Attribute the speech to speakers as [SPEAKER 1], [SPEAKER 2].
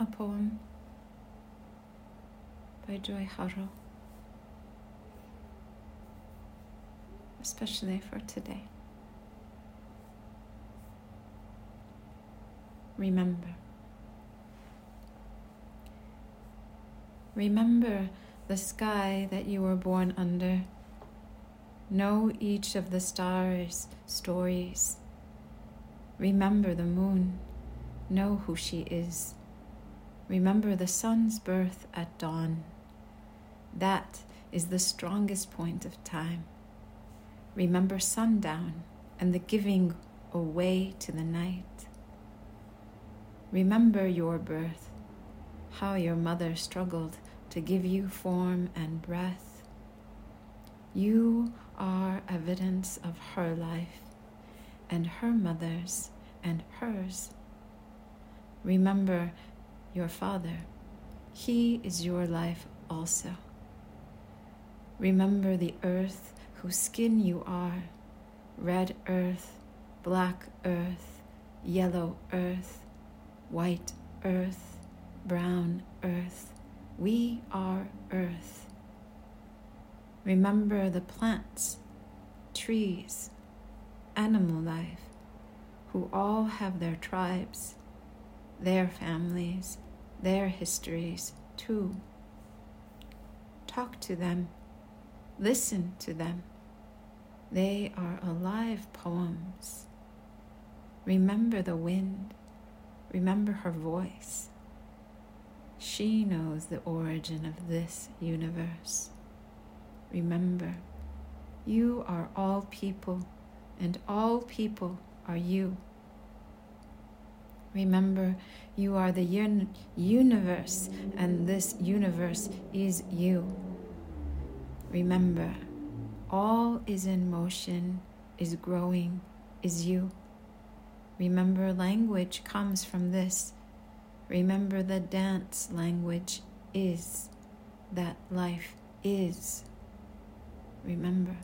[SPEAKER 1] a poem by Joy Harjo, especially for today. Remember. Remember the sky that you were born under. Know each of the stars' stories. Remember the moon. Know who she is. Remember the sun's birth at dawn. That is the strongest point of time. Remember sundown and the giving away to the night. Remember your birth, how your mother struggled to give you form and breath. You are evidence of her life and her mother's and hers. Remember your father, he is your life also. Remember the earth whose skin you are red earth, black earth, yellow earth, white earth, brown earth. We are earth. Remember the plants, trees, animal life, who all have their tribes, their families, their histories too. Talk to them, listen to them. They are alive poems. Remember the wind, remember her voice. She knows the origin of this universe. Remember, you are all people, and all people are you. Remember, you are the un- universe, and this universe is you. Remember, all is in motion, is growing, is you. Remember, language comes from this. Remember, the dance language is that life is. Remember.